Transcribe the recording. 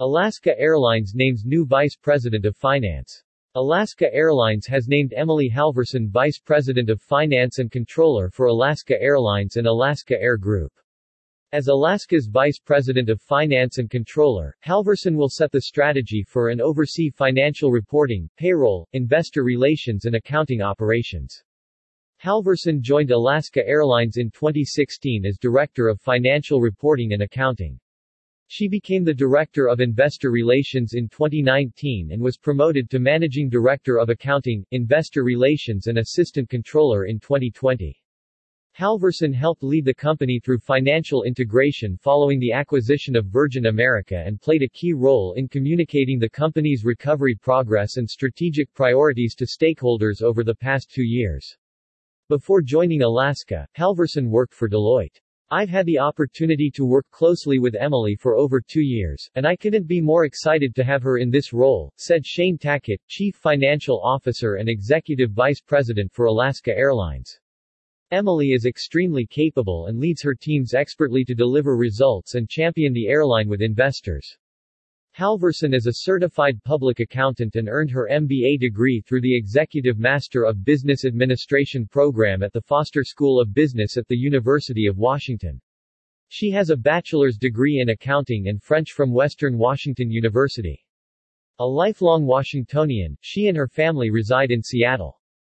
Alaska Airlines names new Vice President of Finance. Alaska Airlines has named Emily Halverson Vice President of Finance and Controller for Alaska Airlines and Alaska Air Group. As Alaska's Vice President of Finance and Controller, Halverson will set the strategy for and oversee financial reporting, payroll, investor relations and accounting operations. Halverson joined Alaska Airlines in 2016 as Director of Financial Reporting and Accounting. She became the Director of Investor Relations in 2019 and was promoted to Managing Director of Accounting, Investor Relations and Assistant Controller in 2020. Halverson helped lead the company through financial integration following the acquisition of Virgin America and played a key role in communicating the company's recovery progress and strategic priorities to stakeholders over the past two years. Before joining Alaska, Halverson worked for Deloitte. I've had the opportunity to work closely with Emily for over two years, and I couldn't be more excited to have her in this role, said Shane Tackett, Chief Financial Officer and Executive Vice President for Alaska Airlines. Emily is extremely capable and leads her teams expertly to deliver results and champion the airline with investors. Halverson is a certified public accountant and earned her MBA degree through the Executive Master of Business Administration program at the Foster School of Business at the University of Washington. She has a bachelor's degree in accounting and French from Western Washington University. A lifelong Washingtonian, she and her family reside in Seattle.